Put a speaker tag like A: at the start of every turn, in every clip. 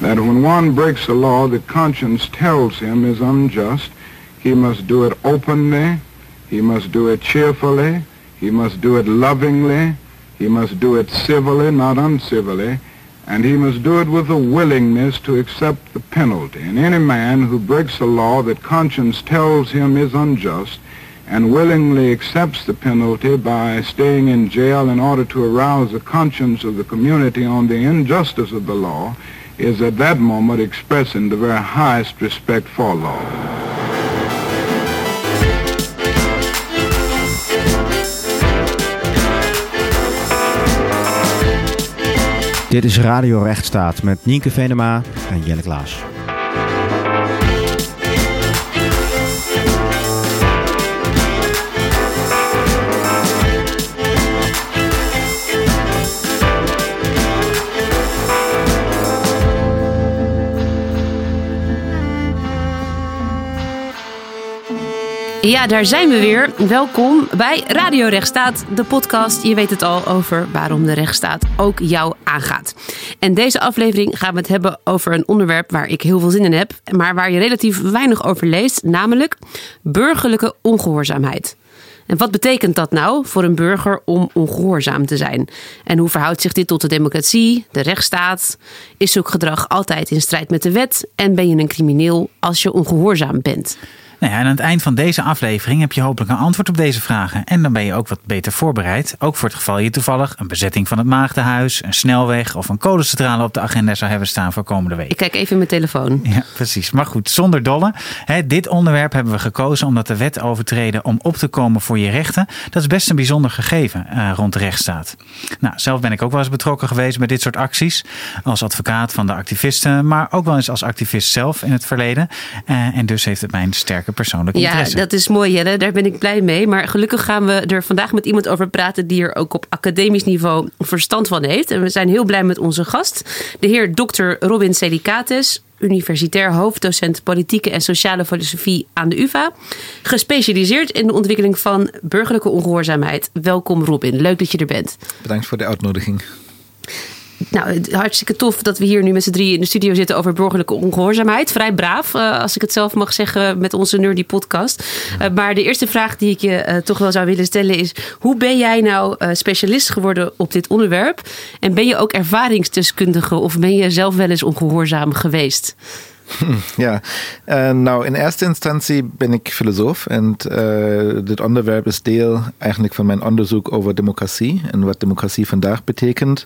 A: that when one breaks a law that conscience tells him is unjust, he must do it openly, he must do it cheerfully, he must do it lovingly, he must do it civilly, not uncivilly, and he must do it with a willingness to accept the penalty. And any man who breaks a law that conscience tells him is unjust and willingly accepts the penalty by staying in jail in order to arouse the conscience of the community on the injustice of the law is at that moment expressing the very highest respect for law.
B: Dit is Radio Rechtsstaat met Nienke Venema en Jelle Klaas.
C: Ja, daar zijn we weer. Welkom bij Radio Rechtsstaat, de podcast. Je weet het al over waarom de rechtsstaat ook jou aangaat. En deze aflevering gaan we het hebben over een onderwerp waar ik heel veel zin in heb, maar waar je relatief weinig over leest, namelijk burgerlijke ongehoorzaamheid. En wat betekent dat nou voor een burger om ongehoorzaam te zijn? En hoe verhoudt zich dit tot de democratie, de rechtsstaat? Is zulk gedrag altijd in strijd met de wet? En ben je een crimineel als je ongehoorzaam bent?
D: Nou ja, en aan het eind van deze aflevering heb je hopelijk een antwoord op deze vragen. En dan ben je ook wat beter voorbereid. Ook voor het geval je toevallig een bezetting van het Maagdenhuis, een snelweg of een kolencentrale op de agenda zou hebben staan voor komende week.
C: Ik kijk even mijn telefoon.
D: Ja, precies. Maar goed, zonder dolle. Hè, dit onderwerp hebben we gekozen omdat de wet overtreden om op te komen voor je rechten. Dat is best een bijzonder gegeven uh, rond de rechtsstaat. Nou, zelf ben ik ook wel eens betrokken geweest bij dit soort acties. Als advocaat van de activisten, maar ook wel eens als activist zelf in het verleden. Uh, en dus heeft het mijn sterke persoonlijke
C: ja,
D: interesse.
C: dat is mooi Jelle, daar ben ik blij mee. Maar gelukkig gaan we er vandaag met iemand over praten die er ook op academisch niveau verstand van heeft. En we zijn heel blij met onze gast, de heer Dr. Robin Selicates, universitair hoofddocent politieke en sociale filosofie aan de UvA. Gespecialiseerd in de ontwikkeling van burgerlijke ongehoorzaamheid. Welkom Robin, leuk dat je er bent.
E: Bedankt voor de uitnodiging.
C: Nou, hartstikke tof dat we hier nu met z'n drie in de studio zitten over burgerlijke ongehoorzaamheid. Vrij braaf, uh, als ik het zelf mag zeggen, met onze Nerdy podcast. Uh, maar de eerste vraag die ik je uh, toch wel zou willen stellen is: hoe ben jij nou specialist geworden op dit onderwerp? En ben je ook ervaringsdeskundige of ben je zelf wel eens ongehoorzaam geweest?
E: Ja, uh, nou in eerste instantie ben ik filosoof en uh, dit onderwerp is deel eigenlijk van mijn onderzoek over democratie en wat democratie vandaag betekent.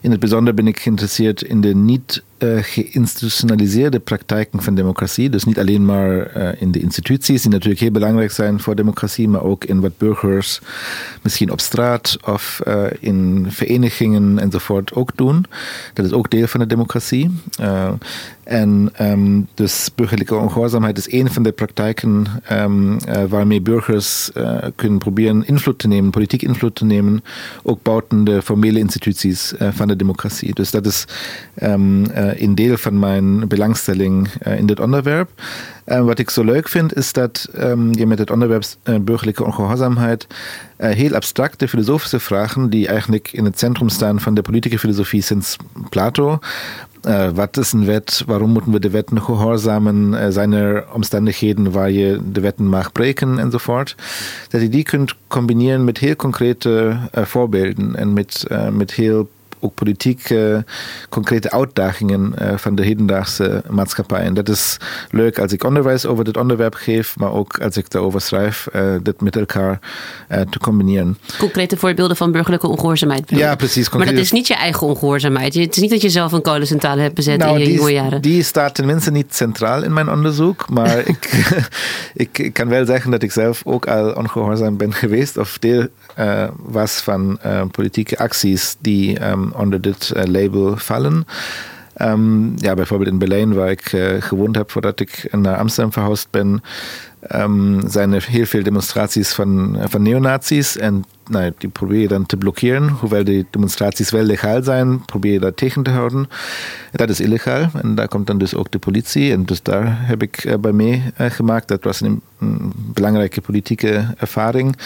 E: In het bijzonder ben ik geïnteresseerd in de niet uh, geïnstitutionaliseerde praktijken van democratie. Dus niet alleen maar uh, in de instituties, die natuurlijk heel belangrijk zijn voor democratie, maar ook in wat burgers misschien op straat of uh, in verenigingen enzovoort ook doen. Dat is ook deel van de democratie. en um, dus burgerlijke ongehoorzaamheid is een van de praktijken um, waarmee burgers kunnen proberen invloed te nemen, politiek invloed te nemen, ook buiten de formele instituties van de democratie. Dus dat is um, een deel van mijn belangstelling in dit onderwerp. En wat ik zo leuk vind, is dat um, je met het onderwerp burgerlijke ongehoorzaamheid heel abstracte filosofische vragen, die eigenlijk in het centrum staan van de politieke filosofie sinds Plato. Uh, wat is een wet? Waarom moeten we de wet nog gehoorzamen? Uh, zijn er omstandigheden waar je de wetten mag breken enzovoort? Dat je die kunt combineren met heel concrete voorbeelden en met, met heel ook politiek uh, concrete uitdagingen uh, van de hedendaagse maatschappij. En dat is leuk als ik onderwijs over dit onderwerp geef, maar ook als ik daarover schrijf, uh, dit met elkaar te combineren.
C: Concrete voorbeelden van burgerlijke ongehoorzaamheid.
E: Ja, precies.
C: Maar dat is niet je eigen ongehoorzaamheid. Het is niet dat je zelf een kolencentrale hebt bezet nou, in je jonge jaren.
E: Die staat tenminste niet centraal in mijn onderzoek, maar ik, ik, ik, kan wel zeggen dat ik zelf ook al ongehoorzaam ben geweest of deel was van politieke acties die um, onder dit uh, label vallen. Um, ja, bijvoorbeeld in Berlijn, waar ik uh, gewoond heb voordat ik naar Amsterdam verhuisd ben, um, zijn er heel veel demonstraties van, van neonazies. En nou, die probeer je dan te blokkeren. Hoewel die demonstraties wel legaal zijn, probeer je dat tegen te houden. Dat is illegaal. En daar komt dan dus ook de politie. En dus daar heb ik uh, bij meegemaakt. Dat was een, een belangrijke politieke ervaring.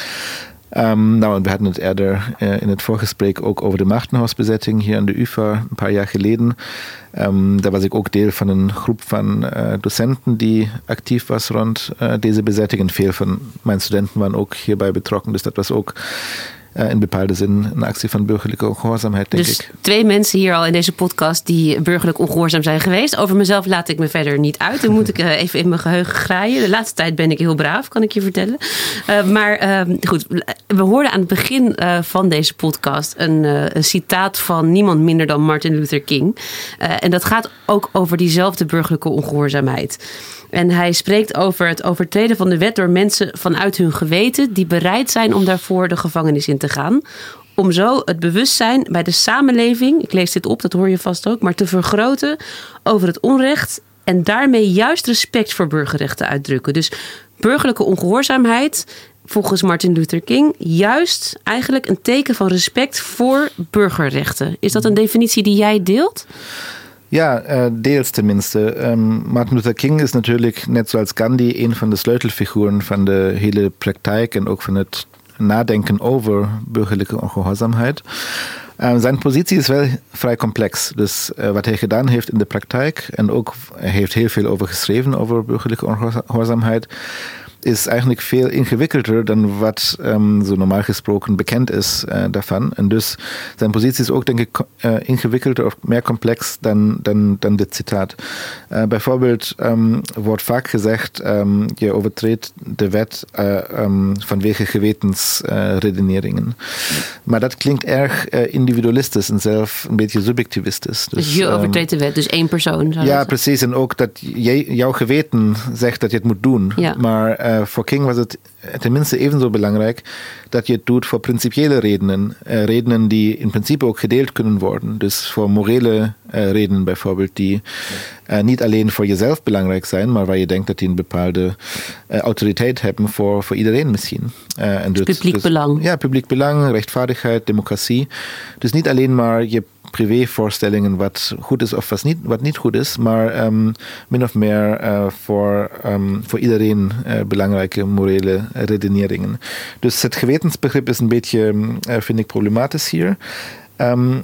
E: Um, nou, en we hadden het eerder uh, in het voorgesprek ook over de Machtenhausbezetting hier aan de UvA een paar jaar geleden. Um, da was ik ook deel van een groep van uh, docenten die actief was rond uh, deze bezetting. En veel van studenten waren ook hierbij betrokken. Dus dat was uh, in bepaalde zin een actie van burgerlijke ongehoorzaamheid, denk
C: dus
E: ik.
C: twee mensen hier al in deze podcast die burgerlijk ongehoorzaam zijn geweest. Over mezelf laat ik me verder niet uit. Dan moet ik uh, even in mijn geheugen graaien. De laatste tijd ben ik heel braaf, kan ik je vertellen. Uh, maar goed, we hoorden aan het begin van deze podcast een, een, citaat van niemand minder dan Martin Luther King. en dat gaat ook over diezelfde burgerlijke ongehoorzaamheid. En hij spreekt over het overtreden van de wet door mensen vanuit hun geweten die bereid zijn om daarvoor de gevangenis in te gaan. Om zo het bewustzijn bij de samenleving, ik lees dit op, dat hoor je vast ook, maar te vergroten over het onrecht en daarmee juist respect voor burgerrechten uitdrukken. Dus burgerlijke ongehoorzaamheid, volgens Martin Luther King, juist eigenlijk een teken van respect voor burgerrechten. Is dat een definitie die jij deelt?
E: Ja, uh, deels tenminste. Um, Martin Luther King is natuurlijk, net zoals Gandhi, een van de sleutelfiguren van de hele praktijk en ook van het nadenken over burgerlijke ongehoorzaamheid. Uh, zijn positie is wel vrij complex. Dus uh, wat hij gedaan heeft in de praktijk, en ook hij heeft heel veel over geschreven over burgerlijke ongehoorzaamheid, is eigenlijk veel ingewikkelder dan wat zo normaal gesproken bekend is uh, daarvan. En dus zijn positie is ook, denk ik, uh, ingewikkelder of meer complex dan, dan, dan dit citaat. Uh, bijvoorbeeld um, wordt vaak gezegd, um, je overtreedt de wet vanwege gewetensredeneringen. maar dat klinkt erg individualistisch en zelf een beetje subjectivistisch.
C: Dus, dus je overtreedt de wet, dus één persoon.
E: Ja, precies. En ook dat jij, jouw geweten zegt dat je het moet doen.
C: Ja.
E: Maar uh, voor King was het tenminste evenzo belangrijk dat je het doet voor principiële redenen. Uh, redenen die in principe ook gedeeld kunnen worden. Dus voor morele uh, redenen bijvoorbeeld, die niet alleen voor jezelf belangrijk zijn, maar waar je denkt dat die een bepaalde autoriteit hebben voor, voor iedereen misschien.
C: en dus, publiek dus, belang.
E: Ja, publiek belang, rechtvaardigheid, democratie. Dus niet alleen maar je privévoorstellingen wat goed is of wat niet, wat niet goed is, maar um, min of meer uh, voor, um, voor iedereen uh, belangrijke morele redeneringen. Dus het gewetensbegrip is een beetje, uh, vind ik, problematisch hier. Um,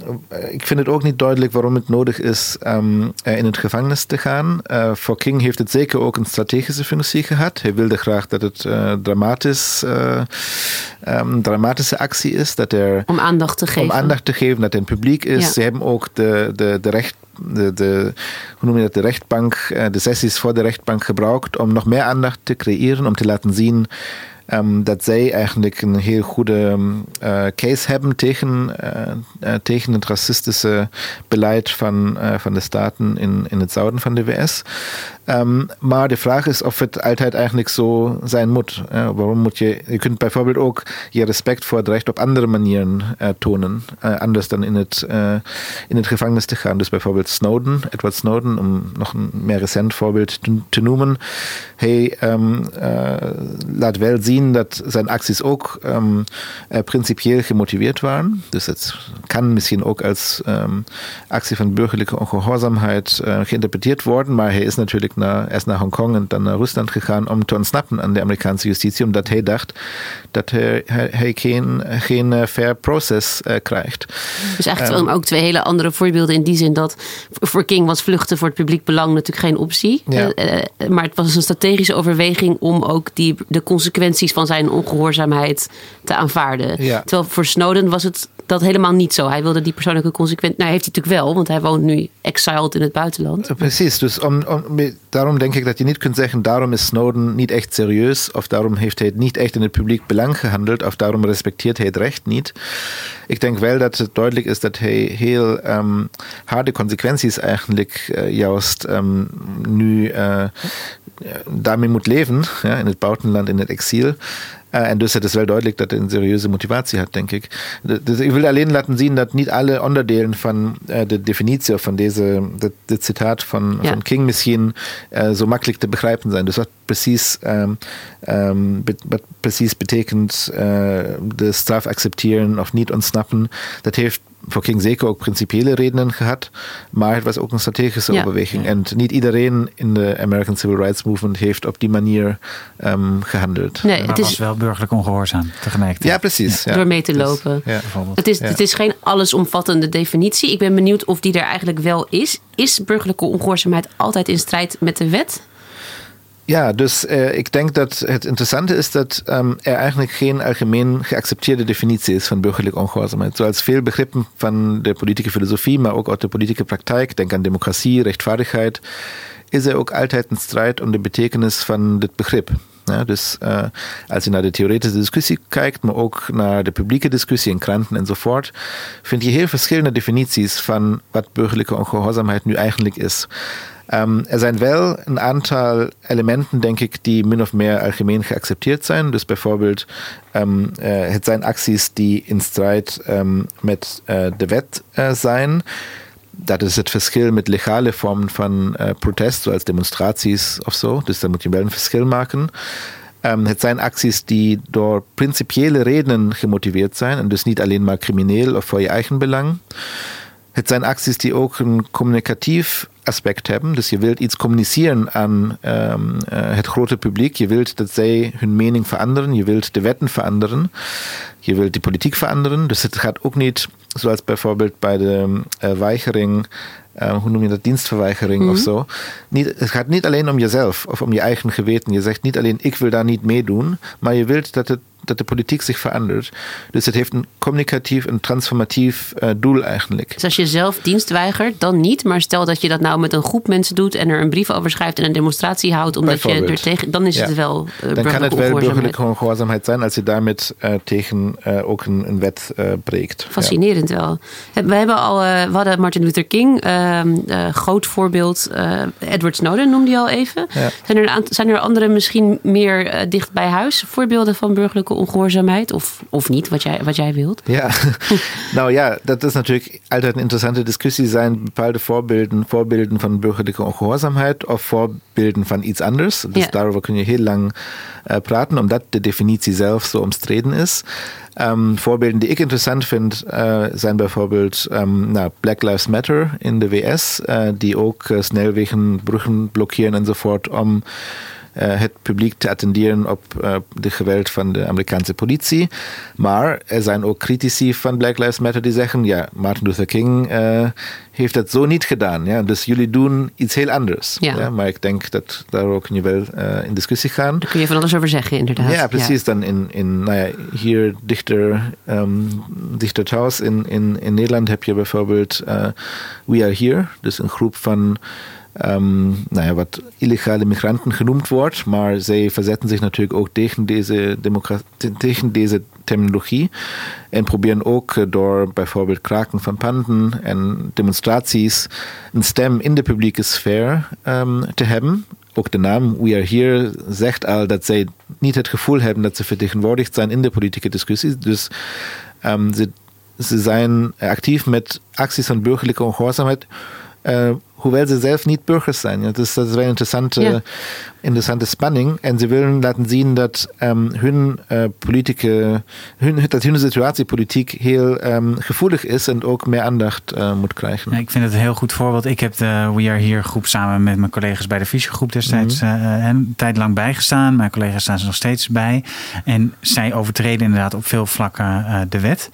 E: ik vind het ook niet duidelijk waarom het nodig is um, in het gevangenis te gaan. Uh, voor King heeft het zeker ook een strategische functie gehad. Hij wilde graag dat het uh, dramatisch, uh, um, dramatische actie is. Dat er,
C: om aandacht te geven.
E: Om aandacht te geven, dat er een publiek is. Ja. Ze hebben ook de, de, de recht de, de, hoe noem je dat, de rechtbank, de sessies voor de rechtbank gebruikt om nog meer aandacht te creëren, om te laten zien um, dat zij eigenlijk een heel goede uh, case hebben tegen, uh, tegen het racistische beleid van, van de staten in, in het zuiden van de VS. Um, maar de vraag is of het altijd eigenlijk zo zijn moet. Uh, waarom moet je, je kunt bijvoorbeeld ook je respect voor het recht op andere manieren uh, tonen. Uh, anders dan in het, in het gevangenis te gaan. Dus bijvoorbeeld Snowden, Edward Snowden, om nog een meer recent voorbeeld te, te noemen. Hij um, laat wel zien dat zijn acties ook um, principieel gemotiveerd waren. Dus het kan misschien ook als actie van burgerlijke ongehoorzaamheid geïnterpreteerd worden. Maar hij is natuurlijk naar, erst naar Hongkong en dan naar Rusland gegaan om te ontsnappen aan de Amerikaanse justitie, omdat hij dacht dat hij, hij geen, geen fair process uh, krijgt.
C: Dus eigenlijk um, ook twee hele andere voorbeelden in die zin dat voor King was vluchten voor het publiek belang natuurlijk geen optie.
E: Ja.
C: Uh, maar het was een strategische overweging om ook die, de consequenties van zijn ongehoorzaamheid te aanvaarden.
E: Ja.
C: Terwijl voor Snowden was het dat helemaal niet zo. Hij wilde die persoonlijke consequenties. Nou, heeft hij natuurlijk wel, want hij woont nu exiled in het buitenland.
E: Precies, dus om, om, daarom denk ik dat je niet kunt zeggen: daarom is Snowden niet echt serieus, of daarom heeft hij niet echt in het publiek belang gehandeld, of daarom respecteert hij het recht niet. Ik denk wel dat het duidelijk is dat hij heel um, harde consequenties eigenlijk uh, juist um, nu uh, daarmee moet leven, ja, in het buitenland, in het exil. En dus het is wel duidelijk dat hij een serieuze motivatie hat, denk ik. Dus ik wil alleen laten zien dat niet alle onderdelen van uh, de definitie of van deze, dit, dit citaat van,
C: Ja.
E: van King misschien zo makkelijk te begrijpen zijn. Dus wat precies, um, um, be, wat precies betekent de straf accepteren of niet ontsnappen, dat heeft voor King zeker ook principiële redenen gehad, maar het was ook een strategische
C: Ja.
E: overweging. En niet iedereen in de American Civil Rights Movement heeft op die manier um, gehandeld.
C: Nee,
D: Maar
C: het
D: was
C: is.
D: wel burgerlijk ongehoorzaam tegelijkertijd.
E: Ja, precies. Ja.
C: Door mee te
E: Dus,
C: lopen.
E: ja.
D: Bijvoorbeeld.
C: Het is,
E: Ja.
C: het is geen allesomvattende definitie. Ik ben benieuwd of die er eigenlijk wel is. Is burgerlijke ongehoorzaamheid altijd in strijd met de wet?
E: Ja, dus eh, ik denk dat het interessante is dat ehm, er eigenlijk geen algemeen geaccepteerde definitie is van burgerlijke ongehoorzaamheid. Zoals veel begrippen van de politieke filosofie, maar ook uit de politieke praktijk, denk aan democratie, rechtvaardigheid, is er ook altijd een strijd om de betekenis van dit begrip. Ja, dus uh, als je naar de theoretische discussie kijkt, maar ook naar de publieke discussie in kranten enzovoort, vind je heel verschillende definities van wat burgerlijke ongehoorzaamheid nu eigenlijk is. Um, er zijn wel een aantal elementen, denk ik, die min of meer algemeen geaccepteerd zijn. Dus bijvoorbeeld, um, uh, het zijn acties die in strijd um, met uh, de wet uh, zijn. Dat is het verschil met legale vormen van protest, zoals demonstraties of zo. Dus daar moet je wel een verschil maken. Um, het zijn acties die door principiële redenen gemotiveerd zijn en dus niet alleen maar crimineel of voor je eigen belang. Het zijn acties die ook een communicatief aspect hebben. Dus je wilt iets communiceren aan um, uh, het grote publiek. Je wilt dat zij hun mening veranderen. Je wilt de wetten veranderen. Je wilt die politiek veranderen. Dus het gaat ook niet, zoals bijvoorbeeld bij de uh, weigering, uh, hoe noem je dat, dienstverweigering mm -hmm. of zo. Niet, het gaat niet alleen om jezelf of om je eigen geweten. Je zegt niet alleen, ik wil daar niet meedoen, maar je wilt dat het dat de politiek zich verandert. Dus het heeft een communicatief en transformatief uh, doel eigenlijk.
C: Dus als je zelf dienst weigert, dan niet. Maar stel dat je dat nou met een groep mensen doet en er een brief over schrijft en een demonstratie houdt, omdat je er tegen. Dan is
E: ja.
C: het wel. Uh,
E: dan kan het wel burgerlijke ongehoorzaamheid zijn als je daarmee uh, tegen ook een, een wet breekt.
C: Fascinerend ja. wel. We hebben al, we hadden Martin Luther King, ehm, groot voorbeeld. Edward Snowden noemde je al even.
E: Ja.
C: Zijn, er, zijn er andere misschien meer dicht bij huis voorbeelden van burgerlijke ongehoorzaamheid? Of, of niet, wat jij, wat jij wilt?
E: Ja, nou ja, dat is natuurlijk altijd een interessante discussie. Zijn bepaalde voorbeelden, voorbeelden van burgerlijke ongehoorzaamheid of voorbeelden van iets anders? Dus
C: Ja.
E: daarover kun je heel lang uh, praten, omdat de definitie zelf zo omstreden is. Um, voorbeelden die ik interessant vind uh, zijn bijvoorbeeld um, nou, Black Lives Matter in de VS, uh, die ook snelwegen, bruggen blokkeren enzovoort om het publiek te attenderen op uh, de geweld van de Amerikaanse politie. Maar er zijn ook critici van Black Lives Matter die zeggen, ja, Martin Luther King uh, heeft dat zo niet gedaan. Ja? Dus jullie doen iets heel anders.
C: Ja.
E: Maar ik denk dat daar ook je wel in discussie gaan.
C: Daar kun je van alles over zeggen, inderdaad.
E: Ja, precies. Dan in, in nou ja, hier dichter, um, dichter thuis in, in, in Nederland heb je bijvoorbeeld We Are Here. Dus een groep van um, nou ja, wat illegale migranten genoemd wordt, maar zij verzetten zich natuurlijk ook tegen deze, terminologie en proberen ook door bijvoorbeeld kraken van panden en demonstraties een stem in de publieke sfeer te hebben. Ook de naam We Are Here zegt al dat zij niet het gevoel hebben dat ze vertegenwoordigd zijn in de politieke discussies. Dus ze zijn actief met acties van burgerlijke ongehoorzaamheid. Uh, hoewel ze zelf niet burgers zijn. Ja, dus dat is wel een interessante,
C: Ja.
E: interessante spanning. En ze willen laten zien dat um, hun politieke, hun, dat hun situatie politiek heel um, gevoelig is en ook meer aandacht uh, moet krijgen.
D: Ja, ik vind het een heel goed voorbeeld. Ik heb de We Are Here groep samen met mijn collega's bij de Fischergroep destijds
E: Mhm.
D: uh, een tijd lang bijgestaan. Mijn collega's staan er nog steeds bij. En zij overtreden inderdaad op veel vlakken uh, de wet,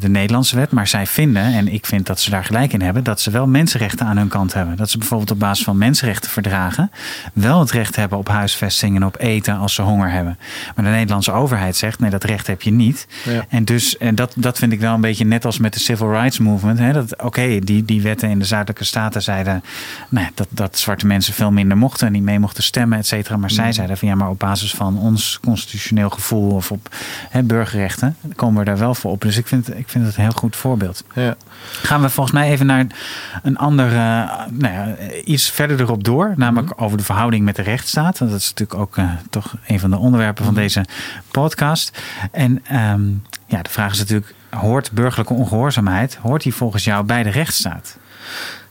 D: de Nederlandse wet. Maar zij vinden, en ik vind dat ze daar gelijk in hebben, dat ze wel mensenrechten aan hun kant hebben. Dat ze bijvoorbeeld op basis van mensenrechtenverdragen wel het recht hebben op huisvesting en op eten als ze honger hebben. Maar de Nederlandse overheid zegt nee, dat recht heb je niet.
E: Ja.
D: En dus en dat, dat vind ik wel een beetje net als met de Civil Rights Movement. Hè, dat Oké, die, die wetten in de zuidelijke staten zeiden nou, dat, dat zwarte mensen veel minder mochten en niet mee mochten stemmen, et cetera. Maar zij zeiden van ja, maar op basis van ons constitutioneel gevoel of op hè, burgerrechten komen we daar wel voor op. Dus ik vind, ik vind het een heel goed voorbeeld.
E: Ja.
D: Gaan we volgens mij even naar een ander, uh, nou ja, iets verder erop door. Namelijk
E: Mhm.
D: over de verhouding met de rechtsstaat. Want dat is natuurlijk ook uh, toch een van de onderwerpen van
E: Mhm.
D: deze podcast. En um, ja, de vraag is natuurlijk, hoort burgerlijke ongehoorzaamheid, hoort die volgens jou bij de rechtsstaat?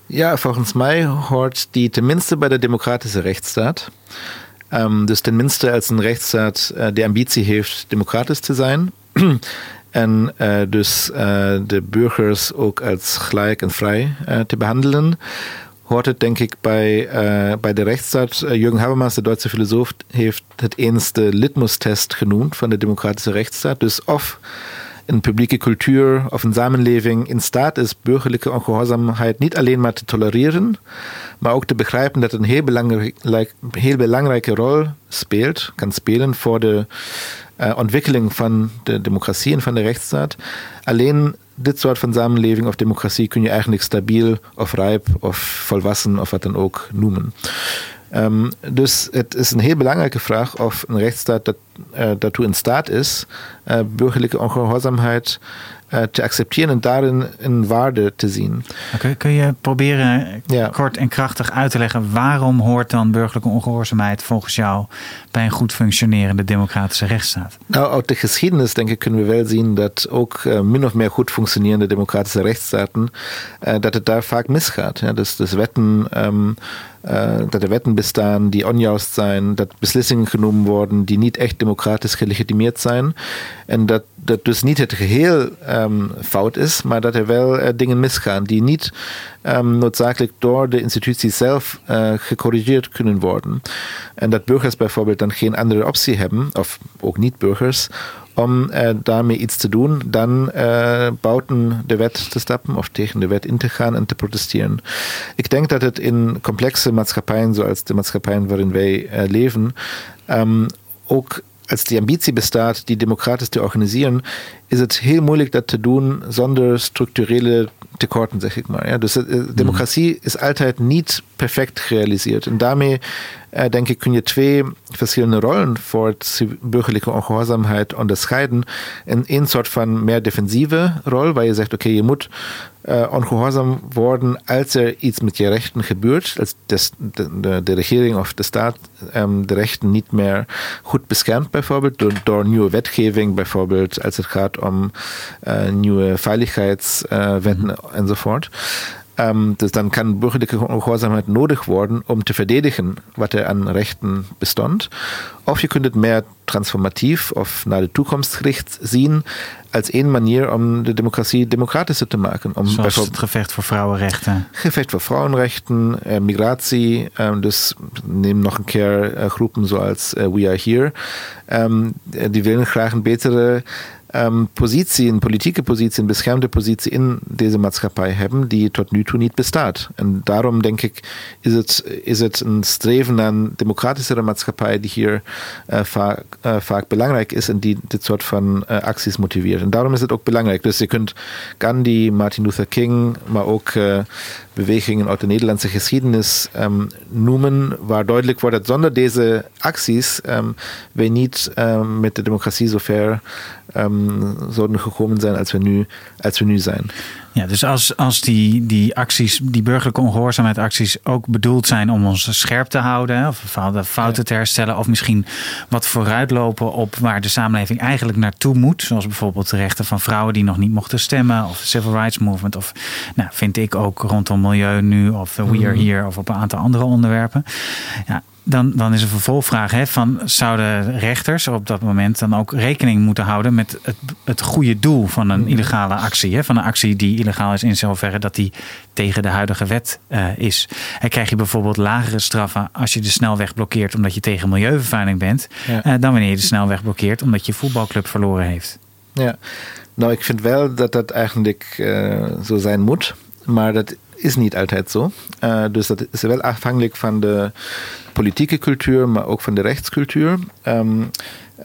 E: Ja, volgens mij hoort die tenminste bij de democratische rechtsstaat. Um, dus tenminste als een rechtsstaat uh, de ambitie heeft democratisch te zijn. en uh, dus uh, de burgers ook als gelijk en vrij te behandelen. hoort het denk ik bij, uh, bij de rechtsstaat. Jürgen Habermas, de Duitse filosoof, heeft het eenste litmus-test genoemd van de democratische rechtsstaat. Dus of een publieke cultuur of een samenleving in staat is burgerlijke ongehoorzaamheid niet alleen maar te tolereren, maar ook te begrijpen dat een heel, heel belangrijke rol speelt, kan spelen voor de uh, ontwikkeling van de democratie en van de rechtsstaat. Alleen dit soort van samenleving of democratie kun je eigenlijk stabiel of rijp of volwassen of wat dan ook noemen. Um, dus het is een heel belangrijke vraag of een rechtsstaat dat, uh, in staat is, uh, burgerlijke ongehoorzaamheid uh, te accepteren en daarin een waarde te zien.
D: Okay, kun je proberen ja. kort en krachtig uit te leggen waarom hoort dan burgerlijke ongehoorzaamheid volgens jou bij een goed functionerende democratische rechtsstaat?
E: Nou, uit de geschiedenis denk ik kunnen we wel zien dat ook uh, min of meer goed functionerende democratische rechtsstaten, uh, dat het daar vaak misgaat. Ja, dus, dus wetten. Um, uh, dat er wetten bestaan die onjuist zijn, dat beslissingen genomen worden die niet echt democratisch gelegitimeerd zijn. En dat, dat dus niet het geheel um, fout is, maar dat er wel uh, dingen misgaan die niet um, noodzakelijk door de institutie zelf uh, gecorrigeerd kunnen worden. En dat burgers bijvoorbeeld dan geen andere optie hebben, of ook niet burgers, om uh, daarmee iets te doen, dan uh, buiten de wet te stappen of tegen de wet in te gaan en te protesteren. Ik denk dat het in complexe maatschappijen, zoals de maatschappijen waarin wij uh, leven, um, ook als die ambitie bestaat, die democratisch te organiseren, is het heel moeilijk dat te doen zonder structurele tekorten, zeg ik maar. Ja, dus uh, democratie mm. is altijd niet perfect gerealiseerd. En daarmee, uh, denk ik, kun je twee verschillende rollen voor het burgerlijke ongehoorzaamheid onderscheiden. In een soort van meer defensieve rol, waar je zegt, oké, okay, je moet uh, ongehoorzaam worden als er iets met je rechten gebeurt, als de, de, de regering of de staat um, de rechten niet meer goed beschermt, bijvoorbeeld door, door nieuwe wetgeving, bijvoorbeeld als het gaat om uh, nieuwe veiligheidswetten uh, mm. enzovoort. Um, dus dan kann bürgerliche Gehoorzaamheid nodig worden om te verdedigen wat er aan rechten bestond. Of je kunt het meer transformatief of naar de toekomst gericht zien als één manier om de democratie democratischer te maken. Om
D: Zoals het gevecht voor vrouwenrechten.
E: Gevecht voor vrouwenrechten, eh, migratie. Um, dus neem nog een keer uh, groepen zoals uh, We Are Here. Um, die willen graag een betere positie, een politieke positie, een beschermde positie in deze maatschappij hebben, die tot nu toe niet bestaat. En daarom denk ik, is het, is het een streven naar een die hier uh, vaak, vaak, belangrijk is en die dit soort van uh, acties motiveert. En daarom is het ook belangrijk. Dus je kunt Gandhi, Martin Luther King, maar ook bewegingen uit de Nederlandse geschiedenis um, noemen, waar duidelijk wordt dat zonder deze acties um, wij niet um, met de democratie zo ver zouden gekomen zijn als we nu, als we nu zijn.
D: Ja, dus als, als die, die acties, die burgerlijke ongehoorzaamheidsacties ook bedoeld zijn om ons scherp te houden, of bepaalde fouten te herstellen, of misschien wat vooruitlopen op waar de samenleving eigenlijk naartoe moet, zoals bijvoorbeeld de rechten van vrouwen die nog niet mochten stemmen, of de Civil Rights Movement, of nou, vind ik ook rondom milieu nu, of We Are mhm. Here, of op een aantal andere onderwerpen. Ja, dan, dan is een vervolgvraag: hè, van, zouden rechters op dat moment dan ook rekening moeten houden met het, het goede doel van een illegale actie? Hè, van een actie die illegaal is in zoverre dat die tegen de huidige wet uh, is. En krijg je bijvoorbeeld lagere straffen als je de snelweg blokkeert omdat je tegen milieuvervuiling bent, ja. uh, dan wanneer je de snelweg blokkeert omdat je voetbalclub verloren heeft.
E: Ja, nou, ik vind wel dat dat eigenlijk uh, zo zijn moet. Maar dat is niet altijd zo. Uh, dus dat is wel afhankelijk van de politieke cultuur, maar ook van de rechtscultuur. Um,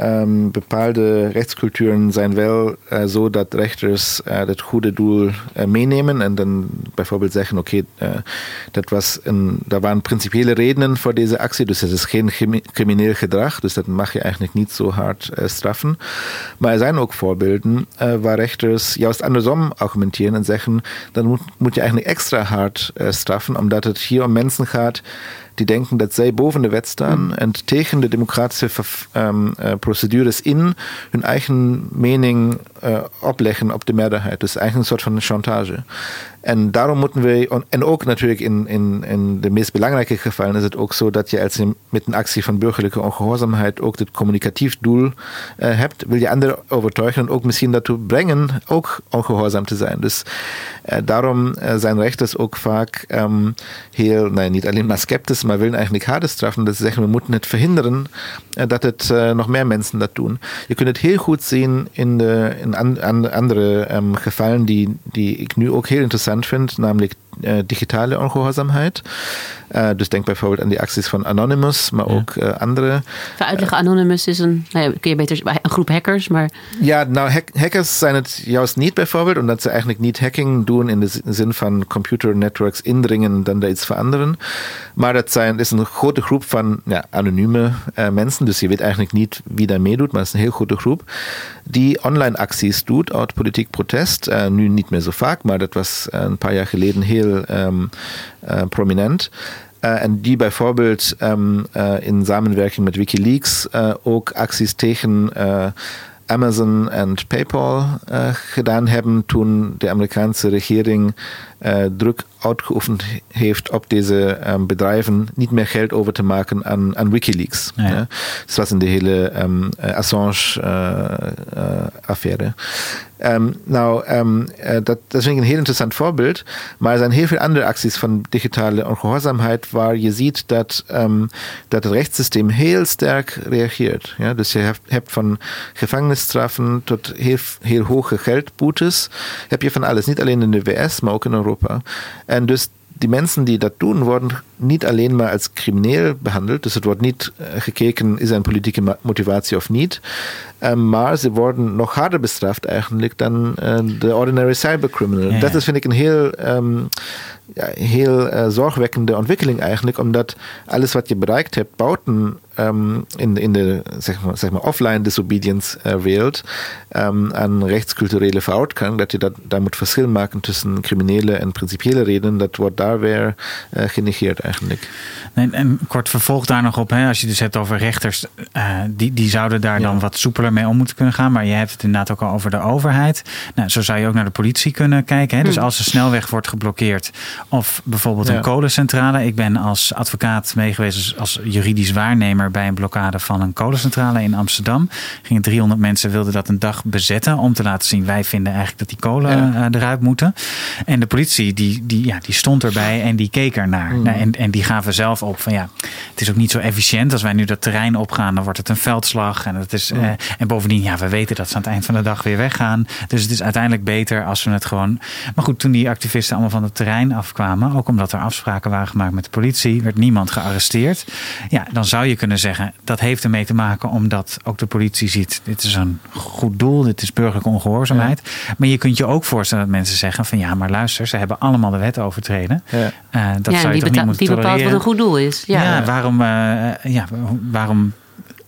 E: um, bepaalde rechtsculturen zijn wel uh, zo dat rechters uh, het goede doel uh, meenemen en dan bijvoorbeeld zeggen: Oké, okay, dat was een, daar waren principiële redenen voor deze actie, dus het is geen crimineel gedrag, dus dat mag je eigenlijk niet zo hard straffen. Maar er zijn ook voorbeelden waar rechters juist andersom argumenteren en zeggen: dan moet, moet je eigenlijk extra hard straffen, omdat het hier om mensen gaat die denken dat zij boven de wet staan mm. en tegen de democratische um, uh, procedures in hun eigen mening opleggen op de meerderheid. Dus eigenlijk een soort van chantage. En daarom moeten we, en ook natuurlijk in, in, in de meest belangrijke gevallen is het ook zo dat je als je met een actie van burgerlijke ongehoorzaamheid ook het communicatief doel uh, hebt, wil je anderen overtuigen en ook misschien daartoe brengen ook ongehoorzaam te zijn. Dus uh, daarom uh, zijn rechters ook vaak um, heel, nee, niet alleen maar sceptisch, maar willen eigenlijk harde straffen. Dat ze zeggen, we moeten het verhinderen dat het nog meer mensen dat doen. Je kunt het heel goed zien in, de, an, an, andere um, gevallen die, die ik nu ook heel interessant interessant vind, uh, digitale ongehoorzaamheid. Uh, dus denk bijvoorbeeld aan die acties van Anonymous, maar ja. ook uh, andere.
C: Voor uitleggen, Anonymous is een, nou ja, kun je beter een groep hackers, maar.
E: Ja, nou, hack hackers zijn het juist niet bijvoorbeeld, omdat ze eigenlijk niet hacking doen in de zin van computer networks indringen dan daar iets veranderen. Maar dat, zijn, is een grote groep van ja, anonieme mensen, dus je weet eigenlijk niet wie daar meedoet, maar het is een heel grote groep, die online acties doet uit politiek protest. nu niet meer zo vaak, maar dat was een paar jaar geleden heel um, uh, prominent. En die bijvoorbeeld um, uh, in samenwerking met Wikileaks ook acties tegen Amazon en PayPal gedaan hebben toen de Amerikaanse regering druk uitgeoefend heeft op deze um, bedrijven niet meer geld over te maken aan, aan Wikileaks. Ja. Ja. Was in de hele um, Assange-affaire. Um, nou, um, dat, dat vind ik een heel interessant voorbeeld. Maar er zijn heel veel andere acties van digitale ongehoorzaamheid waar je ziet dat, um, dat het rechtssysteem heel sterk reageert. Ja, dus je hebt, hebt van gevangenisstraffen tot heel, heel hoge geldboetes. Heb je van alles. Niet alleen in de VS, maar ook in Europa. En dus die mensen die dat doen, worden niet alleen maar als crimineel behandeld. Dus het wordt niet gekeken, is er een politieke motivatie of niet. maar ze worden nog harder bestraft eigenlijk dan de ordinary cybercriminal. Ja, ja. Dat is, vind ik, een heel, um, ja, heel uh, zorgwekkende ontwikkeling eigenlijk, omdat alles wat je bereikt hebt, buiten um, in, in de zeg maar, zeg maar offline disobedience uh, wereld um, aan rechtsculturele vooruitgang, dat je dat, daar moet verschil maken tussen criminele en principiële redenen, dat wordt daar weer uh, genegeerd eigenlijk.
D: En, en, kort vervolg daar nog op, hè, als je dus hebt over rechters, uh, die, die zouden daar ja. dan wat soepeler mee om moeten kunnen gaan, maar je hebt het inderdaad ook al over de overheid. Nou, zo zou je ook naar de politie kunnen kijken. Hè? Dus als de snelweg wordt geblokkeerd of bijvoorbeeld ja. een kolencentrale. Ik ben als advocaat meegeweest als juridisch waarnemer bij een blokkade van een kolencentrale in Amsterdam. Gingen 300 mensen wilden dat een dag bezetten om te laten zien wij vinden eigenlijk dat die kolen ja. eruit moeten. En de politie die, die, ja, die stond erbij en die keek ernaar. Mm. En, en die gaven zelf op van ja, het is ook niet zo efficiënt. Als wij nu dat terrein opgaan, dan wordt het een veldslag. En, het is, mm. eh, en bovendien, ja, we weten dat ze aan het eind van de dag weer weggaan. Dus het is uiteindelijk beter als we het gewoon. Maar goed, toen die activisten allemaal van het terrein afkwamen, ook omdat er afspraken waren gemaakt met de politie, werd niemand gearresteerd. Ja, dan zou je kunnen zeggen, dat heeft ermee te maken omdat ook de politie ziet, dit is een goed doel, dit is burgerlijke ongehoorzaamheid. Ja. Maar je kunt je ook voorstellen dat mensen zeggen van ja, maar luister, ze hebben allemaal de wet overtreden.
C: Ja.
D: Uh, dat
C: ja,
D: zou je toch niet moeten
C: die bepaalt wat een goed doel is. Ja,
D: ja waarom, uh, ja, waarom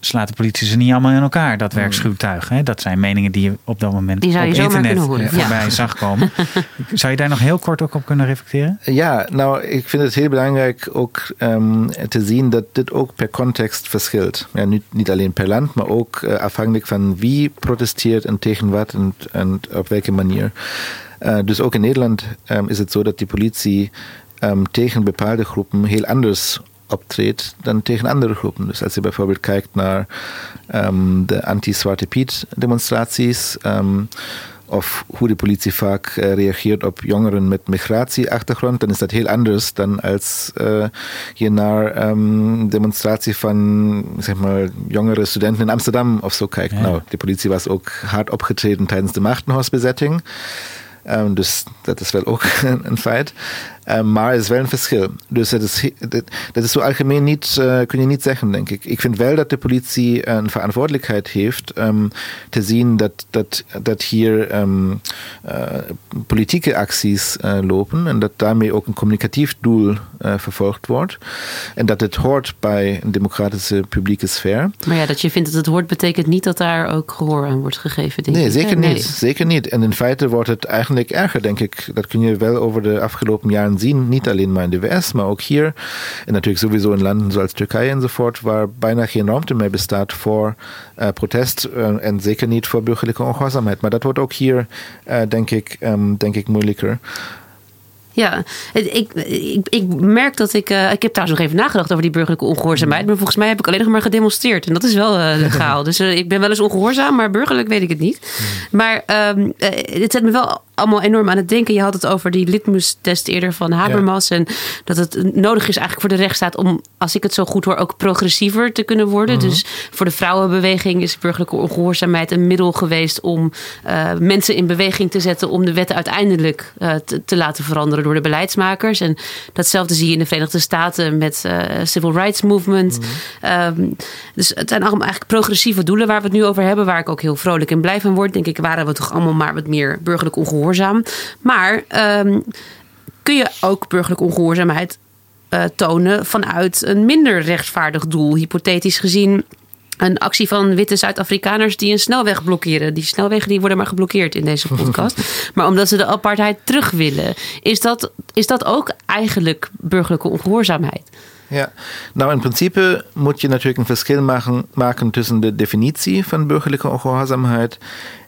D: slaat de politie ze niet allemaal in elkaar, dat werkschuwtuig. Hè? Dat zijn meningen die je op dat moment
C: die zou je
D: op internet voorbij
C: ja.
D: zag komen. zou je daar nog heel kort ook op kunnen reflecteren?
E: Ja, nou, ik vind het heel belangrijk ook um, te zien dat dit ook per context verschilt. Ja, niet, niet alleen per land, maar ook uh, afhankelijk van wie protesteert en tegen wat en, en op welke manier. Uh, dus ook in Nederland um, is het zo dat die politie um, tegen bepaalde groepen heel anders optreedt dan tegen andere groepen. Dus als je bijvoorbeeld kijkt naar um, de anti-Zwarte Piet demonstraties um, of hoe de politie vaak uh, reageert op jongeren met migratieachtergrond, dan is dat heel anders dan als uh, je naar um, demonstratie van zeg maar, jongere studenten in Amsterdam of zo kijkt. Ja. Nou, de politie was ook hard opgetreden tijdens de Machtenhausbezetting. Um, dus dat is wel ook een feit. Um, maar er is wel een verschil. Dus dat is, dat, dat is zo algemeen niet, uh, kun je niet zeggen, denk ik. Ik vind wel dat de politie een verantwoordelijkheid heeft um, te zien dat, dat, dat hier um, uh, politieke acties lopen en dat daarmee ook een communicatief doel vervolgd wordt. En dat het hoort bij een democratische publieke sfeer.
C: Maar ja, dat je vindt dat het hoort, betekent niet dat daar ook gehoor aan wordt gegeven.
E: nee, zeker niet. Nee. Zeker niet. En in feite wordt het eigenlijk erger, denk ik. Dat kun je wel over de afgelopen jaren zien. Niet alleen maar in de VS, maar ook hier. En natuurlijk sowieso in landen zoals Turkije enzovoort, waar bijna geen ruimte meer bestaat voor uh, protest uh, en zeker niet voor burgerlijke ongehoorzaamheid. Maar dat wordt ook hier, uh, denk, ik, um, denk ik, moeilijker.
C: Ja, ik, ik, ik merk dat ik. Uh, ik heb trouwens nog even nagedacht over die burgerlijke ongehoorzaamheid. Maar volgens mij heb ik alleen nog maar gedemonstreerd. En dat is wel uh, legaal. dus uh, ik ben wel eens ongehoorzaam, maar burgerlijk weet ik het niet. Maar um, het zet me wel allemaal enorm aan het denken. Je had het over die litmus-test eerder van Habermas. En dat het nodig is eigenlijk voor de rechtsstaat om, als ik het zo goed hoor, ook progressiever te kunnen worden. Mhm. Dus voor de vrouwenbeweging is burgerlijke ongehoorzaamheid een middel geweest om mensen in beweging te zetten om de wetten uiteindelijk te, te laten veranderen door de beleidsmakers. En datzelfde zie je in de Verenigde Staten met uh, Civil Rights Movement. Mm. Um, dus het zijn allemaal eigenlijk progressieve doelen waar we het nu over hebben. Waar ik ook heel vrolijk en blij van word. Denk ik, waren we toch allemaal maar wat meer burgerlijk ongehoorzaam. Maar um, kun je ook burgerlijke ongehoorzaamheid uh, tonen vanuit een minder rechtvaardig doel? Hypothetisch gezien een actie van witte Zuid-Afrikaners die een snelweg blokkeren. Die snelwegen die worden maar geblokkeerd in deze podcast. maar omdat ze de apartheid terug willen. Is dat, is dat ook eigenlijk burgerlijke ongehoorzaamheid?
E: Ja, nou in principe moet je natuurlijk een verschil maken, maken tussen de definitie van burgerlijke ongehoorzaamheid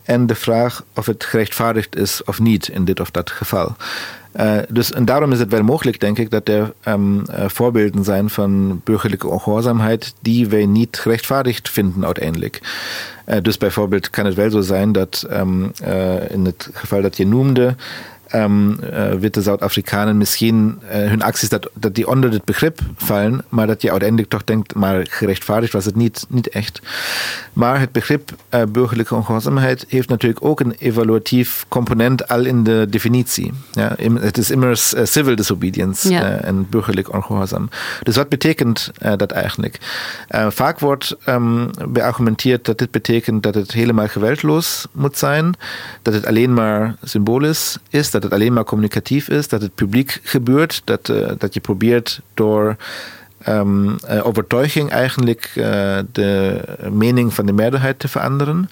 E: en de vraag of het gerechtvaardigd is of niet in dit of dat geval. Uh, dus, en daarom is het wel mogelijk, denk ik, dat er um, uh, voorbeelden zijn van burgerlijke ongehoorzaamheid die wij niet gerechtvaardigd vinden uiteindelijk. Uh, dus bijvoorbeeld kan het wel zo zijn dat um, in het geval dat je noemde, um, uh, witte Zuid-Afrikanen misschien uh, hun acties dat, dat die onder dit begrip vallen, maar dat je uiteindelijk toch denkt, maar gerechtvaardigd was het niet, niet echt. Maar het begrip uh, burgerlijke ongehoorzaamheid heeft natuurlijk ook een evaluatief component al in de definitie. Ja, het is immers civil disobedience ja. en burgerlijk ongehoorzaam. Dus wat betekent dat eigenlijk? vaak wordt um, beargumenteerd dat dit betekent dat het helemaal geweldloos moet zijn, dat het alleen maar symbolisch is, dat het alleen maar communicatief is, dat het publiek gebeurt, dat, uh, dat je probeert door um, uh, overtuiging eigenlijk uh, de mening van de meerderheid te veranderen.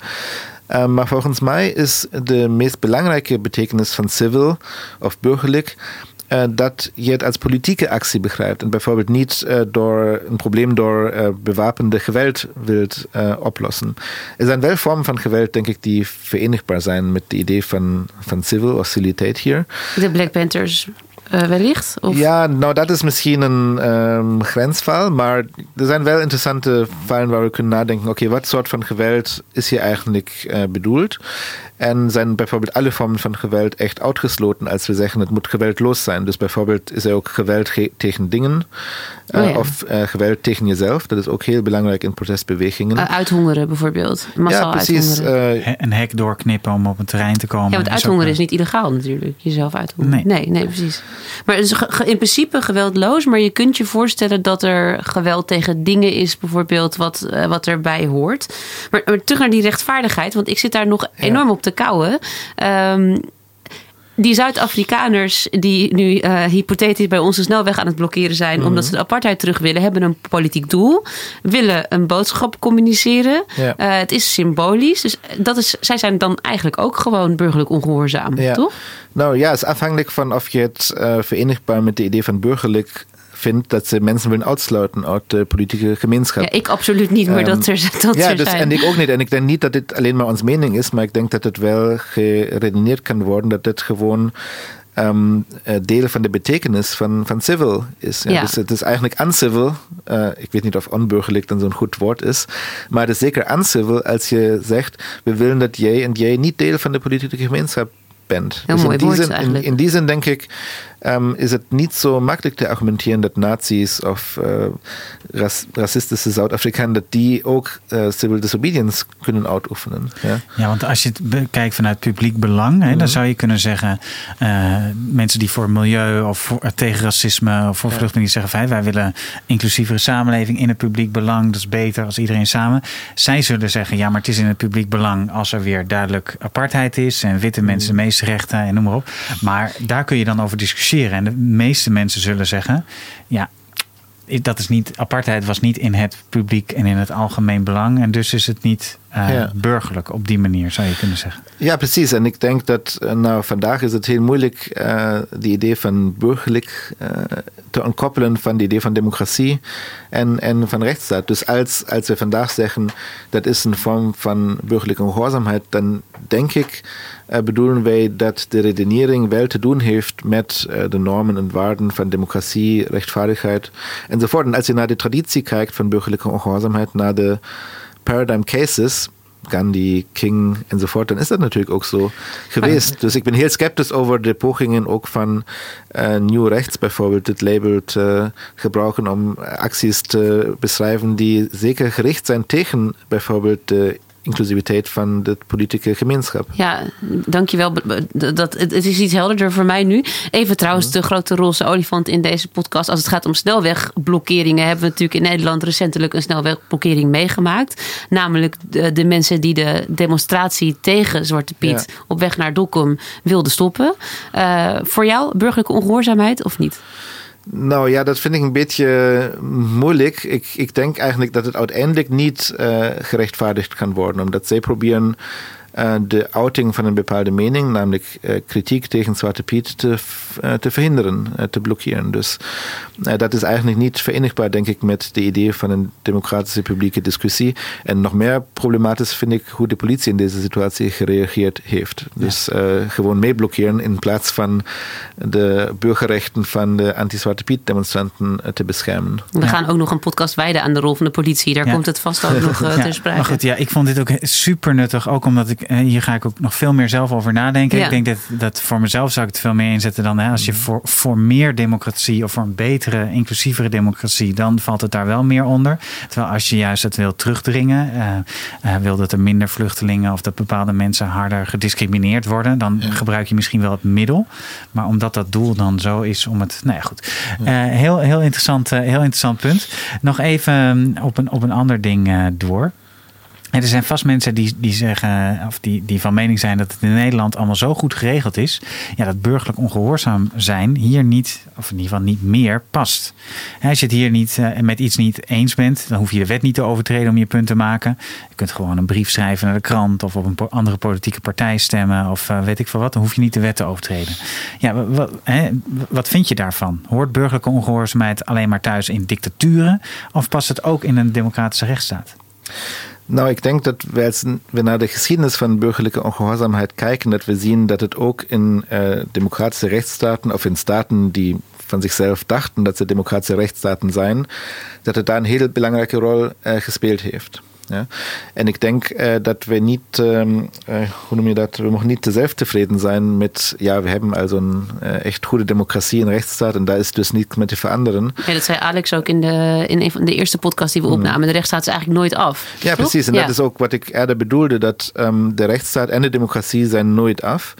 E: maar volgens mij is de meest belangrijke betekenis van civil of burgerlijk dat je het als politieke actie begrijpt en bijvoorbeeld niet uh, door een probleem door uh, bewapende geweld wilt oplossen. Er zijn wel vormen van geweld, denk ik, die verenigbaar zijn met de idee van, van civil hostiliteit hier.
C: De Black Panthers uh, wellicht? Of?
E: Ja, nou dat is misschien een um, grensval, maar er zijn wel interessante vallen waar we kunnen nadenken, oké, okay, wat soort van geweld is hier eigenlijk uh, bedoeld? En zijn bijvoorbeeld alle vormen van geweld echt uitgesloten als we zeggen, het moet geweldloos zijn. Dus bijvoorbeeld is er ook geweld tegen dingen uh, oh ja. of uh, geweld tegen jezelf. Dat is ook heel belangrijk in protestbewegingen.
C: Uh, uithongeren bijvoorbeeld. Massaal
E: ja, precies.
D: een hek doorknippen om op een terrein te komen.
C: Ja, want uithongeren is, is, niet illegaal natuurlijk. Jezelf uithongeren. Nee, nee, nee precies. Maar het is in principe geweldloos. Maar je kunt je voorstellen dat er geweld tegen dingen is bijvoorbeeld wat, wat erbij hoort. Maar, maar, terug naar die rechtvaardigheid. Want ik zit daar nog ja. enorm op te kouwen. Um, die Zuid-Afrikaners die nu uh, hypothetisch bij onze snelweg aan het blokkeren zijn, mm. omdat ze de apartheid terug willen, hebben een politiek doel, willen een boodschap communiceren. Ja. Uh, het is symbolisch. Dus dat is, zij zijn dan eigenlijk ook gewoon burgerlijk ongehoorzaam, ja. toch?
E: Nou ja, het is afhankelijk van of je het uh, verenigbaar met de idee van burgerlijk vindt dat ze mensen willen uitsluiten uit de politieke gemeenschap.
C: Ja, ik absoluut niet, maar um, dat er, dat
E: ja,
C: er
E: dus,
C: zijn.
E: En ik ook niet. En ik denk niet dat dit alleen maar ons mening is, maar ik denk dat het wel geredeneerd kan worden dat dit gewoon um, deel van de betekenis van, van civil is. Ja, ja. Dus het is eigenlijk uncivil. Uh, ik weet niet of onburgerlijk dan zo'n goed woord is. Maar het is zeker uncivil als je zegt, we willen dat jij en jij niet deel van de politieke gemeenschap bent.
C: Heel
E: dus
C: mooi
E: in, die zin, in,
C: eigenlijk.
E: in die zin denk ik, um, is het niet zo makkelijk te argumenteren dat Nazis of ras, racistische Zuid-Afrikanen, dat die ook uh, civil disobedience kunnen uitoefenen. Ja?
D: ja, want als je het bekijkt vanuit publiek belang, hè, mm dan zou je kunnen zeggen, uh, mensen die voor milieu of voor, tegen racisme of voor ja. vluchtelingen zeggen, fijn, wij willen inclusievere samenleving in het publiek belang, dat is beter als iedereen samen. Zij zullen zeggen, ja, maar het is in het publiek belang als er weer duidelijk apartheid is en witte mensen de meeste rechten en noem maar op. Maar daar kun je dan over discussiëren. En de meeste mensen zullen zeggen: ja, dat is niet, apartheid was niet in het publiek en in het algemeen belang. En dus is het niet uh, burgerlijk op die manier, zou je kunnen zeggen.
E: Ja, precies. En ik denk dat nou, vandaag is het heel moeilijk uh, die idee van burgerlijk uh, te ontkoppelen van die idee van democratie en, en van rechtsstaat. Dus als, als we vandaag zeggen dat is een vorm van burgerlijke ongehoorzaamheid, dan denk ik bedoelen wij dat de redenering wel te doen heeft met de normen en waarden van democratie, rechtvaardigheid enzovoort. En als je naar de traditie kijkt van burgerlijke ongehoorzaamheid, naar de paradigm cases, Gandhi, King enzovoort, dan is dat natuurlijk ook zo geweest. Dus ik ben heel sceptisch over de pogingen ook van uh, New Rechts bijvoorbeeld het label te gebruiken om acties te beschrijven die zeker gericht zijn tegen bijvoorbeeld de inclusiviteit van de politieke gemeenschap.
C: Ja, dankjewel. Dat, het is iets helderder voor mij nu. Even trouwens de grote roze olifant in deze podcast. Als het gaat om snelwegblokkeringen... hebben we natuurlijk in Nederland recentelijk een snelwegblokkering meegemaakt. Namelijk de, de mensen die de demonstratie tegen Zwarte Piet... op weg naar Dokkum wilden stoppen. Uh, voor jou burgerlijke ongehoorzaamheid of niet?
E: Nou ja, dat vind ik een beetje moeilijk. Ik, ik denk eigenlijk dat het uiteindelijk niet uh, gerechtvaardigd kan worden, omdat zij proberen de outing van een bepaalde mening, namelijk uh, kritiek tegen Zwarte Piet, te, uh, te verhinderen, te blokkeren. Dus dat is eigenlijk niet verenigbaar, denk ik, met de idee van een democratische publieke discussie. En nog meer problematisch vind ik hoe de politie in deze situatie gereageerd heeft. Dus ja. gewoon meeblokkeren in plaats van de burgerrechten van de anti-Zwarte Piet demonstranten te beschermen.
C: We ja. gaan ook nog een podcast wijden aan de rol van de politie. Daar ja. komt het vast ook nog ter sprake.
D: Maar goed, ja, ik vond dit ook super nuttig, ook omdat ik hier ga ik ook nog veel meer zelf over nadenken. Ja. Ik denk dat, dat voor mezelf zou ik het veel meer inzetten dan hè, als je voor, voor meer democratie of voor een betere, inclusievere democratie, dan valt het daar wel meer onder. Terwijl als je juist het wil terugdringen, uh, uh, wil dat er minder vluchtelingen of dat bepaalde mensen harder gediscrimineerd worden, dan ja. gebruik je misschien wel het middel. Maar omdat dat doel dan zo is om het. Nou ja, goed. Uh, heel, heel, interessant, heel interessant punt. Nog even op een, op een ander ding door. Er zijn vast mensen die, die zeggen, of die, die van mening zijn dat het in Nederland allemaal zo goed geregeld is. Ja, dat burgerlijk ongehoorzaam zijn hier niet, of in ieder geval niet meer past. Als je het hier niet uh, met iets niet eens bent, dan hoef je de wet niet te overtreden om je punt te maken. Je kunt gewoon een brief schrijven naar de krant of op een andere politieke partij stemmen of uh, weet ik veel wat. Dan hoef je niet de wet te overtreden. Ja, wat, hè, wat vind je daarvan? Hoort burgerlijke ongehoorzaamheid alleen maar thuis in dictaturen of past het ook in een democratische rechtsstaat?
E: Nou, ik denk dat we we naar de geschiedenis van burgerlijke ongehoorzaamheid kijken, dat we zien dat het ook in uh, democratische rechtsstaten of in staten die van zichzelf dachten dat ze democratische rechtsstaten zijn, dat het daar een heel belangrijke rol uh, gespeeld heeft. Ja? En ik denk uh, dat we niet, um, uh, hoe noem je dat, we mogen niet te zelftevreden zijn met, ja, we hebben also een uh, echt goede democratie en rechtsstaat en daar is dus niets mee te veranderen.
C: Ja, dat zei Alex ook in, de, in een van de eerste podcast die we opnamen. Mm. De rechtsstaat is eigenlijk nooit af.
E: Ja, toch? precies. En ja. dat is ook wat ik eerder bedoelde, dat um, de rechtsstaat en de democratie zijn nooit af.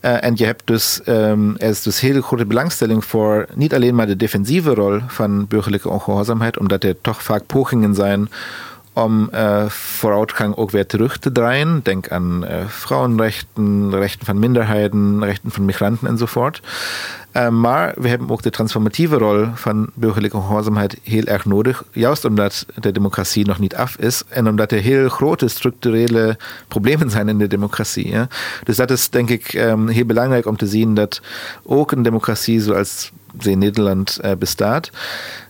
E: Uh, en je hebt dus, um, er is dus heel grote belangstelling voor niet alleen maar de defensieve rol van burgerlijke ongehoorzaamheid, omdat er toch vaak pogingen zijn om uh, vooruitgang ook weer terug te draaien. Denk aan uh, Frauenrechten, Rechten van Minderheiten, Rechten van Migranten enzovoort. Uh, maar we hebben ook de transformatieve rol van burgerlijke gehoorzaamheid heel erg nodig. Juist omdat de democratie nog niet af is en omdat er heel grote structurele problemen zijn in de democratie. Ja. Dus dat is denk ik um, heel belangrijk om te zien dat ook een democratie zoals in Nederland uh, bestaat,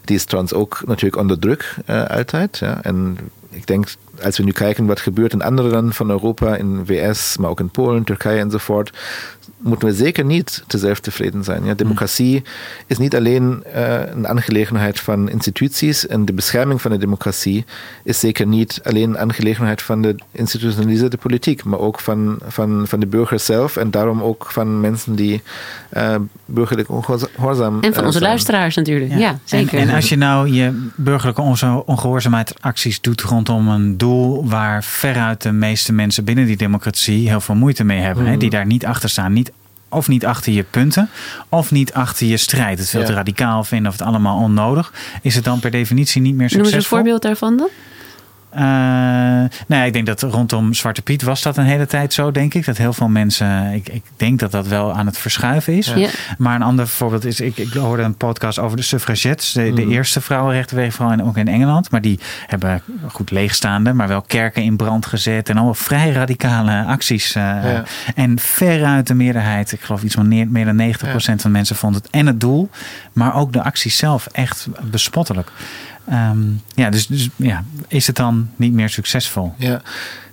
E: die is trouwens ook natuurlijk onder druk uh, altijd. Ja. En ik denk, als we nu kijken wat gebeurt in andere landen van Europa, in VS, maar ook in Polen, Turkije enzovoort, moeten we zeker niet te zelftevreden zijn. Ja, democratie mm. is niet alleen uh, een aangelegenheid van instituties en de bescherming van de democratie is zeker niet alleen een aangelegenheid van de institutionaliseerde politiek, maar ook van, van, van de burger zelf en daarom ook van mensen die uh, burgerlijk ongehoorzaam
C: En van onze
E: zijn.
C: luisteraars natuurlijk, ja, ja zeker.
D: En, en, als je nou je burgerlijke ongehoorzaamheidsacties doet rondom een doel waar veruit de meeste mensen binnen die democratie heel veel moeite mee hebben, mm. hè, die daar niet achter staan, niet of niet achter je punten, of niet achter je strijd. Het veel ja. te radicaal vinden of het allemaal onnodig. Is het dan per definitie niet meer succesvol?
C: Noem eens een voorbeeld daarvan dan?
D: Uh, nou ja, ik denk dat rondom Zwarte Piet was dat een hele tijd zo, denk ik. Dat heel veel mensen, ik, ik denk dat dat wel aan het verschuiven is.
C: Ja.
D: Maar een ander voorbeeld is, ik, ik hoorde een podcast over de suffragettes. De, de
E: Mhm.
D: eerste vooral in, ook in Engeland. Maar die hebben goed leegstaande, maar wel kerken in brand gezet. En allemaal vrij radicale acties. uh,
E: Ja.
D: En veruit de meerderheid, ik geloof iets van meer, meer dan 90% van de mensen vond het en het doel, maar ook de acties zelf echt bespottelijk. Ehm, ja, dus, dus ja, is het dan niet meer succesvol?
E: Ja,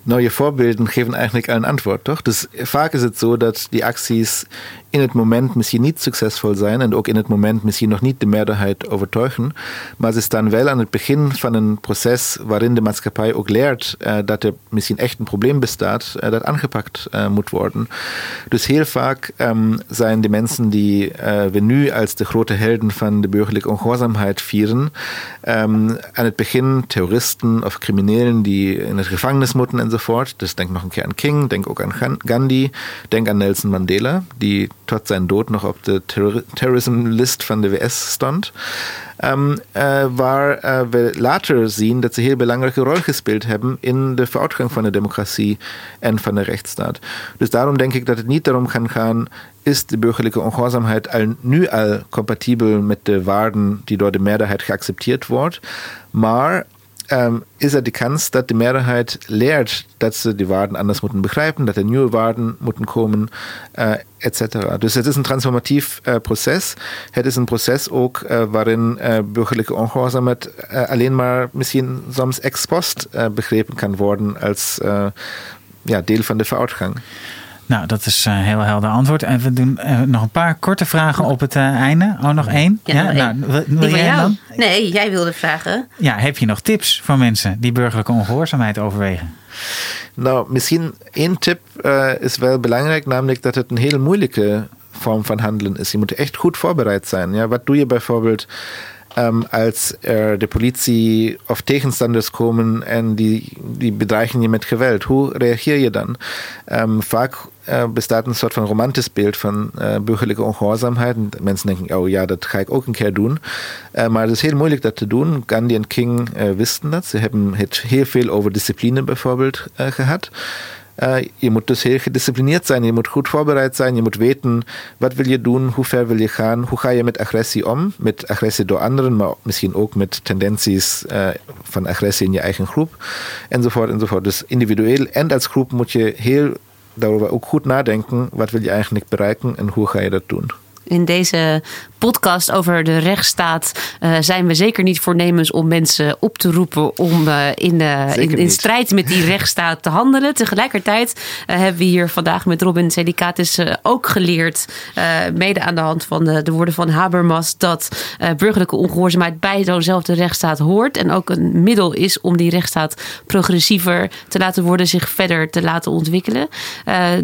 E: nou, je voorbeelden geven eigenlijk een antwoord, toch? Dus vaak is het zo dat die acties in het moment misschien niet succesvol zijn en ook in het moment misschien nog niet de meerderheid overtuigen, maar ze staan wel aan het begin van een proces waarin de maatschappij ook leert uh, dat er misschien echt een probleem bestaat uh, dat aangepakt uh, moet worden. Dus heel vaak um, zijn de mensen die we nu als de grote helden van de burgerlijke ongehoorzaamheid vieren, um, aan het begin terroristen of criminelen die in het gevangenis moeten enzovoort. Dus denk nog een keer aan King, denk ook aan Gandhi, denk aan Nelson Mandela, die tot zijn dood nog op de terror terrorism list van de WS stond. Um, uh, waar uh, we later zien dat ze een heel belangrijke rol gespeeld hebben in de vooruitgang van de democratie en van de rechtsstaat. Dus daarom denk ik dat het niet darum kan gaan, is de burgerlijke ongehoorzaamheid al, nu al compatibel met de waarden die door de meerderheid geaccepteerd wordt, maar um, is er die kans dat de meerderheid leert dat ze die waarden anders moeten begrijpen, dat er nieuwe waarden moeten komen, uh, etc. Dus het is een transformatief uh, proces. Het is een proces ook uh, waarin burgerlijke ongehoorzaamheid alleen maar misschien soms ex post begrepen kan worden als ja, deel van de vooruitgang.
D: Nou, dat is een heel helder antwoord. En we doen uh, nog een paar korte vragen op het uh, einde. Oh, nog één?
C: Ja, nog
D: nou,
C: één.
D: wil, wil jij
C: jou.
D: dan?
C: Nee, jij wilde vragen.
D: Ja, heb je nog tips voor mensen die burgerlijke ongehoorzaamheid overwegen?
E: Nou, misschien één tip uh, is wel belangrijk, namelijk dat het een hele moeilijke vorm van handelen is. Je moet echt goed voorbereid zijn. Ja, wat doe je bijvoorbeeld um, als er de politie of tegenstanders komen en die, die bedreigen je met geweld? Hoe reageer je dan? Um, vaak uh, bestaat een soort van romantisch beeld van uh, burgerlijke ongehoorzaamheid. En mensen denken, oh ja, dat ga ik ook een keer doen. Maar het is heel moeilijk dat te doen. Gandhi en King wisten dat. Ze hebben het heel veel over discipline gehad. Je moet dus heel gedisciplineerd zijn, je moet goed voorbereid zijn, je moet weten wat wil je doen, hoe ver wil je gaan, hoe ga je met agressie om, met agressie door anderen, maar misschien ook met tendenties uh, van agressie in je eigen groep, enzovoort, enzovoort. Dus individueel en als groep moet je heel daarover ook goed nadenken, wat wil je eigenlijk bereiken en hoe ga je dat doen.
C: In deze podcast over de rechtsstaat uh, zijn we zeker niet voornemens om mensen op te roepen om uh, in, uh, in, in, strijd met die rechtsstaat te handelen. Tegelijkertijd hebben we hier vandaag met Robin Selicatis ook geleerd, mede aan de hand van de, de woorden van Habermas, dat burgerlijke ongehoorzaamheid bij zo'nzelfde rechtsstaat hoort en ook een middel is om die rechtsstaat progressiever te laten worden, zich verder te laten ontwikkelen.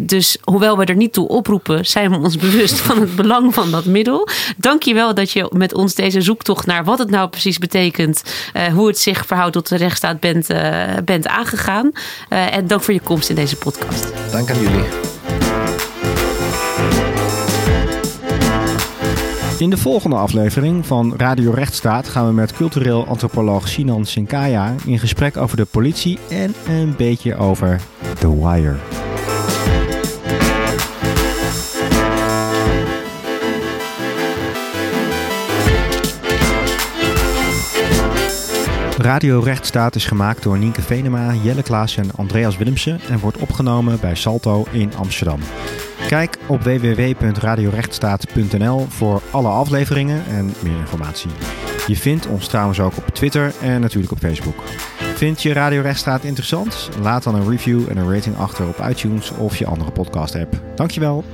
C: dus hoewel we er niet toe oproepen, zijn we ons bewust van het belang van dat middel. Dank je wel dat je met ons deze zoektocht naar wat het nou precies betekent, uh, hoe het zich verhoudt tot de rechtsstaat bent, uh, bent aangegaan. Uh, en dank voor je komst in deze podcast.
E: Dank aan jullie.
B: In de volgende aflevering van Radio Rechtsstaat gaan we met cultureel antropoloog Sinan Sinkaya in gesprek over de politie en een beetje over The Wire. Radio Rechtsstaat is gemaakt door Nienke Venema, Jelle Klaas en Andreas Willemsen en wordt opgenomen bij Salto in Amsterdam. Kijk op www.radiorechtsstaat.nl voor alle afleveringen en meer informatie. Je vindt ons trouwens ook op Twitter en natuurlijk op Facebook. Vind je Radio Rechtsstaat interessant? Laat dan een review en een rating achter op iTunes of je andere podcast app. Dankjewel.